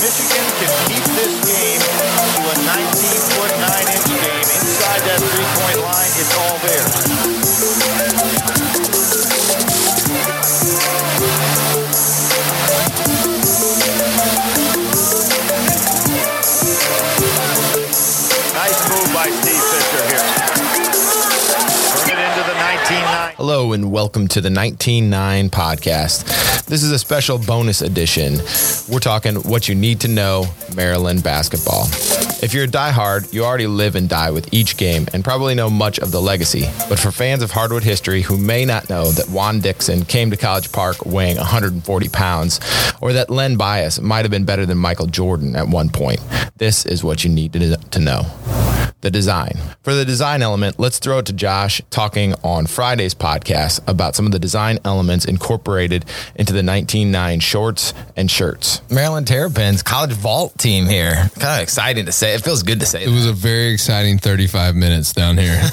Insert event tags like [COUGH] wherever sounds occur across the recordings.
Michigan 19-9. Hello and welcome to the 199 podcast. This is a special bonus edition. We're talking what you need to know Maryland basketball. If you're a diehard, you already live and die with each game and probably know much of the legacy. But for fans of hardwood history who may not know that Juan Dixon came to College Park weighing 140 pounds, or that Len Bias might have been better than Michael Jordan at one point, this is what you need to, to know the design. For the design element, let's throw it to Josh talking on Friday's podcast about some of the design elements incorporated into the 199 shorts and shirts. Maryland Terrapins college vault team here. Kind of exciting to say. It feels good to say. It was a very exciting 35 minutes down here. [LAUGHS] [LAUGHS]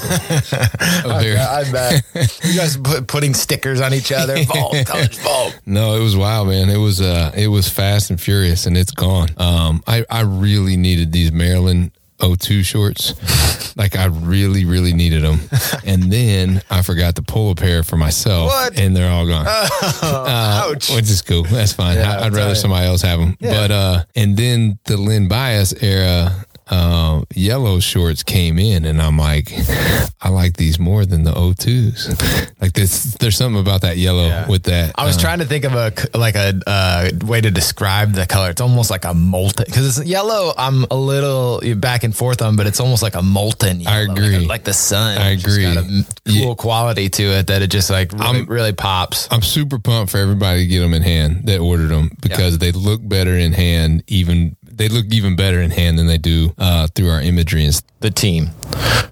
A very- I bet. you guys put, putting stickers on each other. [LAUGHS] Vault, college vault. no, it was wild, man. It was uh, it was fast and furious, and it's gone. Um, I I really needed these Maryland 02 shorts. [LAUGHS] like I really, really needed them, and then I forgot to pull a pair for myself, What? and they're all gone. [LAUGHS] Uh, ouch. Which is cool. That's fine. Yeah, I, I'd rather somebody else have them. But uh, and then the Len Bias era. Uh, yellow shorts came in, and I'm like, I like these more than the O2s. Like this, there's something about that yellow Yeah. with that. I was uh, trying to think of a like a uh, way to describe the color. It's almost like a molten because it's yellow. I'm a little back and forth on, but it's almost like a molten. I agree. like, like the sun. I agree. got a cool Yeah. quality to it that it just like really, really pops. I'm super pumped for everybody to get them in hand that ordered them because they look better in hand. Even they look even better in hand than they do uh, through our imagery. The team.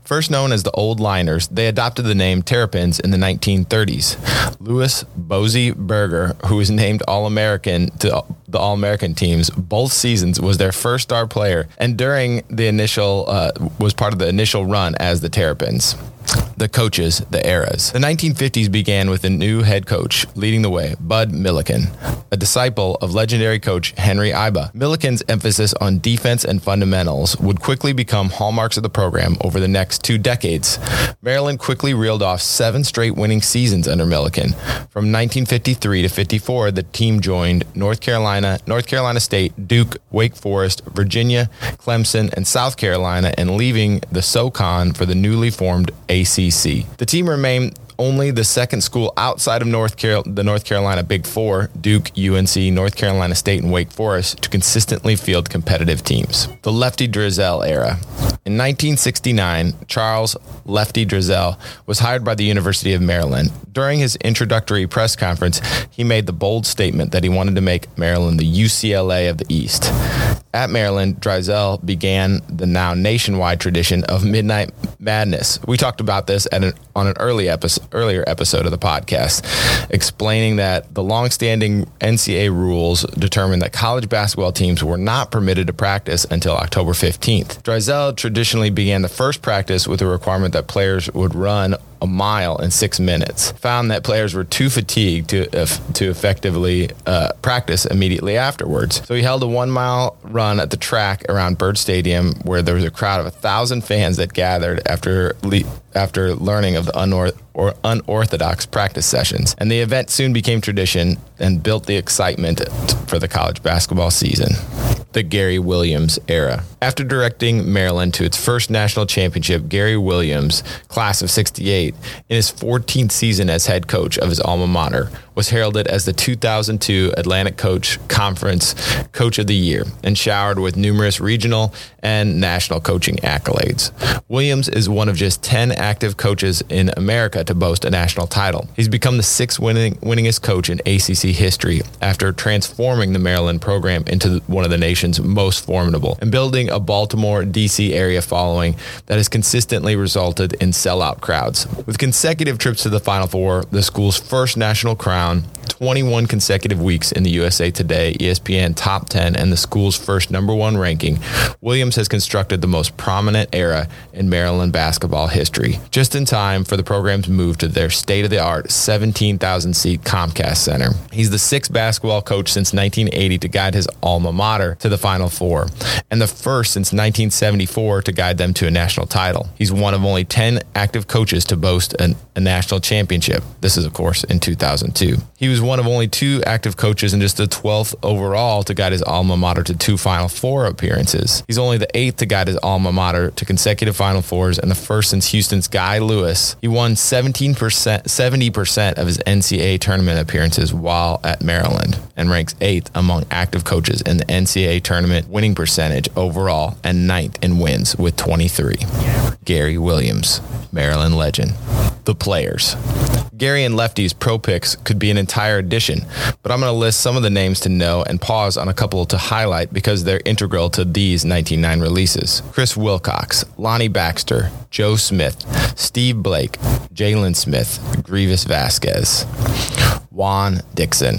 First known as the Old Liners, they adopted the name Terrapins in the 1930s. Louis Bosey Berger, who was named All American to the All American teams both seasons, was their first star player, and during the initial uh, was part of the initial run as the Terrapins. The coaches, the eras. The 1950s began with a new head coach leading the way, Bud Millikan, a disciple of legendary coach Henry Iba. Millikan's emphasis on defense and fundamentals would quickly become hallmarks of the program over the next two decades. Maryland quickly reeled off seven straight winning seasons under Millikan. From 1953 to 54, the team joined North Carolina, North Carolina State, Duke, Wake Forest, Virginia, Clemson, and South Carolina, and leaving the SoCon for the newly formed ACC. The team remained only the second school outside of North Carol- the North Carolina Big Four, Duke, UNC, North Carolina State, and Wake Forest, to consistently field competitive teams. The Lefty Driesell era. In 1969, Charles Lefty Driesell was hired by the University of Maryland. During his introductory press conference, he made the bold statement that he wanted to make Maryland the UCLA of the East. At Maryland, Driesell began the now nationwide tradition of Midnight Madness. We talked about this an, on an early episode, earlier episode of the podcast, explaining that the longstanding NCAA rules determined that college basketball teams were not permitted to practice until October 15th. Driesell traditionally began the first practice with a requirement that players would run a mile in six minutes. Found that players were too fatigued to eff- to effectively uh, practice immediately afterwards. So he held a one mile run at the track around Byrd Stadium, where there was a crowd of a thousand fans that gathered after le- after learning of the or unorthodox practice sessions. And the event soon became tradition and built the excitement for the college basketball season. The Gary Williams era. After directing Maryland to its first national championship, Gary Williams, class of 68, in his 14th season as head coach of his alma mater, was heralded as the 2002 Atlantic Coast Conference Coach of the Year and showered with numerous regional and national coaching accolades. Williams is one of just 10 active coaches in America to boast a national title. He's become the sixth winning, winningest coach in ACC history after transforming the Maryland program into one of the nation's most formidable and building a Baltimore, D.C. area following that has consistently resulted in sellout crowds. With consecutive trips to the Final Four, the school's first national crown, 21 consecutive weeks in the USA Today, ESPN Top 10, and the school's first number one ranking, Williams has constructed the most prominent era in Maryland basketball history, just in time for the program's move to their state of the art 17,000 seat Comcast Center. He's the sixth basketball coach since 1980 to guide his alma mater to to the Final Four, and the first since 1974 to guide them to a national title. He's one of only 10 active coaches to boast an, a national championship. This is, of course, in 2002. He was one of only two active coaches and just the 12th overall to guide his alma mater to two Final Four appearances. He's only the eighth to guide his alma mater to consecutive Final Fours and the first since Houston's Guy Lewis. He won 17%, 70% of his NCAA tournament appearances while at Maryland and ranks eighth among active coaches in the NCAA tournament winning percentage overall and ninth in wins with 23. Gary Williams, Maryland legend. The players. Gary and Lefty's pro picks could be an entire edition, but I'm going to list some of the names to know and pause on a couple to highlight because they're integral to these 99 releases. Chris Wilcox, Lonnie Baxter, Joe Smith, Steve Blake, Jalen Smith, Greivis Vasquez, Juan Dixon.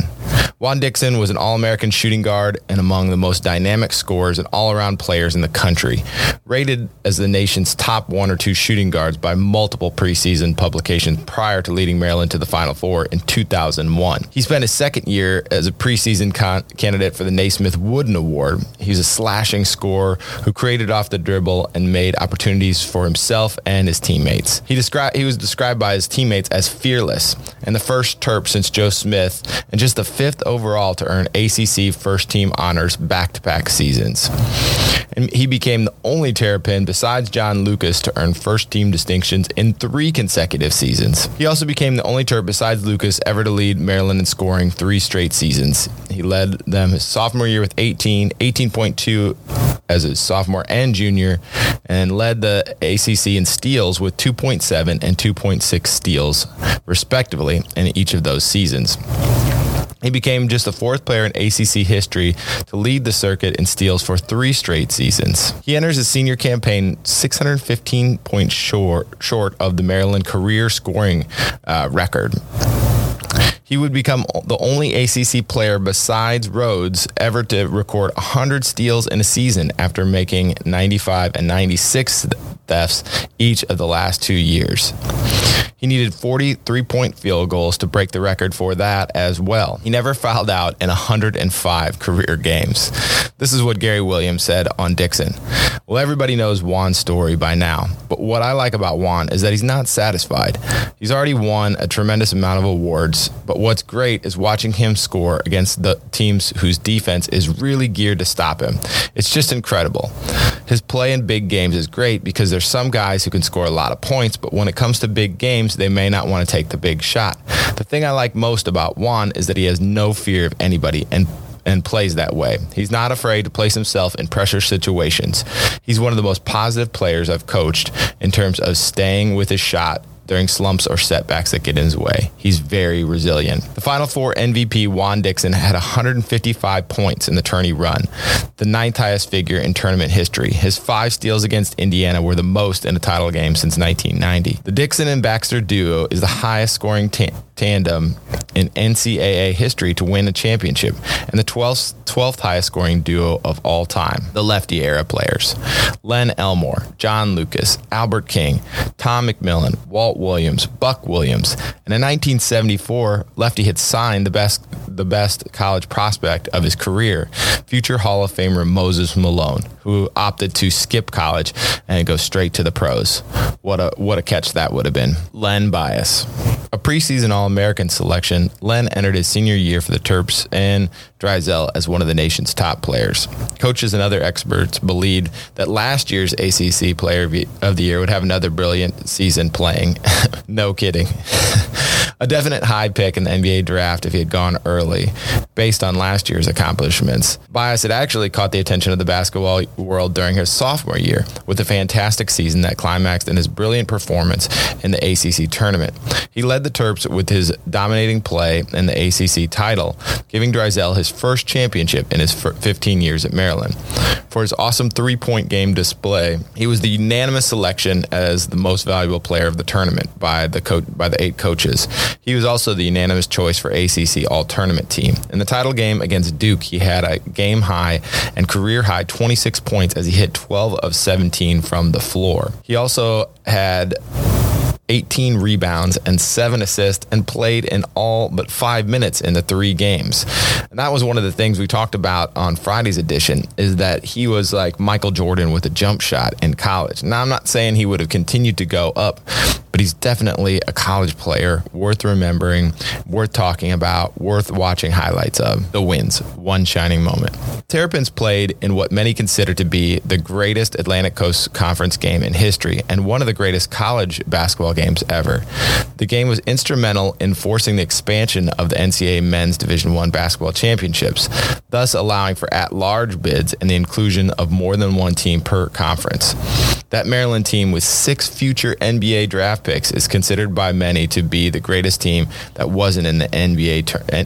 Juan Dixon was an All American shooting guard and among the most dynamic scorers and all around players in the country. Rated as the nation's top one or two shooting guards by multiple preseason publications prior to leading Maryland to the Final Four in 2001. He spent his second year as a preseason con- candidate for the Naismith Wooden Award. He's a slashing scorer who created off the dribble and made opportunities for himself and his teammates. He described he was described by his teammates as fearless and the first Terp since Joe Smith and just the fifth overall to earn ACC first team honors back to back seasons. And he became the only Terrapin besides John Lucas to earn first team distinctions in three consecutive seasons. He also became the only Terp besides Lucas ever to lead Maryland in scoring three straight seasons. He led them his sophomore year with 18, 18.2 as a sophomore and junior, and led the ACC in steals with 2.7 and 2.6 steals, respectively, in each of those seasons. He became just the fourth player in ACC history to lead the circuit in steals for three straight seasons. He enters his senior campaign 615 points short, short of the Maryland career scoring uh, record. He would become the only ACC player besides Rhodes ever to record 100 steals in a season after making 95 and 96 thefts each of the last two years. He needed 43 point field goals to break the record for that as well. He never fouled out in 105 career games. This is what Gary Williams said on Dixon. Well, everybody knows Juan's story by now, but what I like about Juan is that he's not satisfied. He's already won a tremendous amount of awards, but what's great is watching him score against the teams whose defense is really geared to stop him. It's just incredible. His play in big games is great because there's some guys who can score a lot of points, but when it comes to big games, they may not want to take the big shot. The thing I like most about Juan is that he has no fear of anybody and and plays that way. He's not afraid to place himself in pressure situations. He's one of the most positive players I've coached in terms of staying with his shot during slumps or setbacks that get in his way. He's very resilient. The Final Four MVP Juan Dixon had 155 points in the tourney run, the ninth highest figure in tournament history. His five steals against Indiana were the most in a title game since 1990. The Dixon and Baxter duo is the highest scoring ta- tandem in NCAA history to win a championship and the 12th, 12th highest scoring duo of all time, the lefty era players. Len Elmore, John Lucas, Albert King, Tom McMillan, Walt Williams, Buck Williams, and in 1974, Lefty had signed the best the best college prospect of his career, future Hall of Famer Moses Malone, who opted to skip college and go straight to the pros. What a what a catch that would have been. Len Bias. A preseason All American selection, Len entered his senior year for the Terps and Driesell as one of the nation's top players. Coaches and other experts believed that last year's ACC Player of the Year would have another brilliant season playing. [LAUGHS] no kidding. [LAUGHS] a definite high pick in the NBA draft if he had gone early, based on last year's accomplishments. Bias had actually caught the attention of the basketball world during his sophomore year with a fantastic season that climaxed in his brilliant performance in the ACC tournament. He led the Terps with his dominating play in the ACC title, giving Driesell his first championship in his 15 years at Maryland. For his awesome three point game display, he was the unanimous selection as the most valuable player of the tournament by the co- by the eight coaches. He was also the unanimous choice for ACC All Tournament team. In the title game against Duke, he had a game high and career high 26 points as he hit 12 of 17 from the floor. He also had 18 rebounds, and seven assists, and played in all but five minutes in the three games. And that was one of the things we talked about on Friday's edition is that he was like Michael Jordan with a jump shot in college. Now, I'm not saying he would have continued to go up, but he's definitely a college player worth remembering, worth talking about, worth watching highlights of. The wins, one shining moment. Terrapins played in what many consider to be the greatest Atlantic Coast Conference game in history and one of the greatest college basketball games ever. The game was instrumental in forcing the expansion of the NCAA Men's Division One basketball championships, thus allowing for at-large bids and the inclusion of more than one team per conference. That Maryland team with six future NBA draft picks is considered by many to be the greatest team that wasn't in the NBA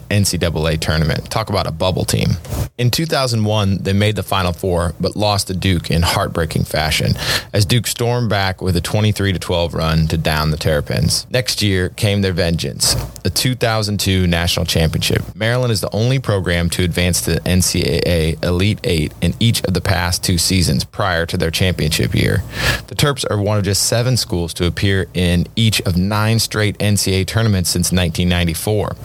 NCAA tournament. Talk about a bubble team. In 2001, they made the Final Four, but lost to Duke in heartbreaking fashion as Duke stormed back with a 23 12 run to down the Terrapins. Next year came their vengeance, the 2002 national championship. Maryland is the only program to advance to the NCAA Elite Eight in each of the past two seasons prior to their championship year. The Terps are one of just seven schools to appear in each of nine straight NCAA tournaments since 1994.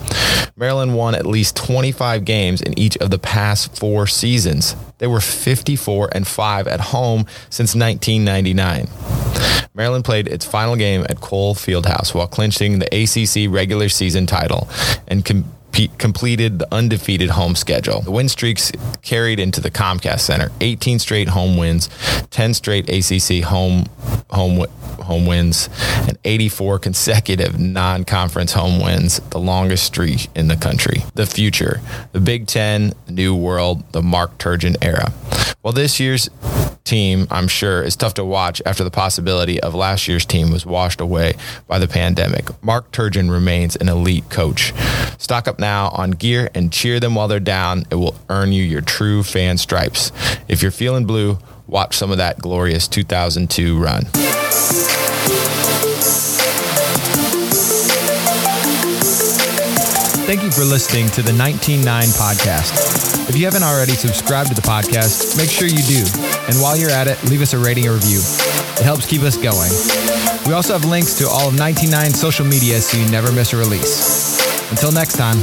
Maryland won at least 25 games in each of the past four seasons. They were 54 and 5 at home since 1999. Maryland played its final game at Cole Fieldhouse while clinching the ACC regular season title and com- completed the undefeated home schedule. The win streaks carried into the Comcast Center. 18 straight home wins, 10 straight ACC home home home wins, and 84 consecutive non-conference home wins, the longest streak in the country. The future, the Big Ten, new world, the Mark Turgeon era. Well, this year's team, I'm sure, is tough to watch after the possibility of last year's team was washed away by the pandemic. Mark Turgeon remains an elite coach. Stock up now on gear and cheer them while they're down. It will earn you your true fan stripes. If you're feeling blue, watch some of that glorious 2002 run. Thank you for listening to the 199 podcast. If you haven't already subscribed to the podcast, make sure you do. And while you're at it, leave us a rating or review. It helps keep us going. We also have links to all of 99 social media so you never miss a release. Until next time.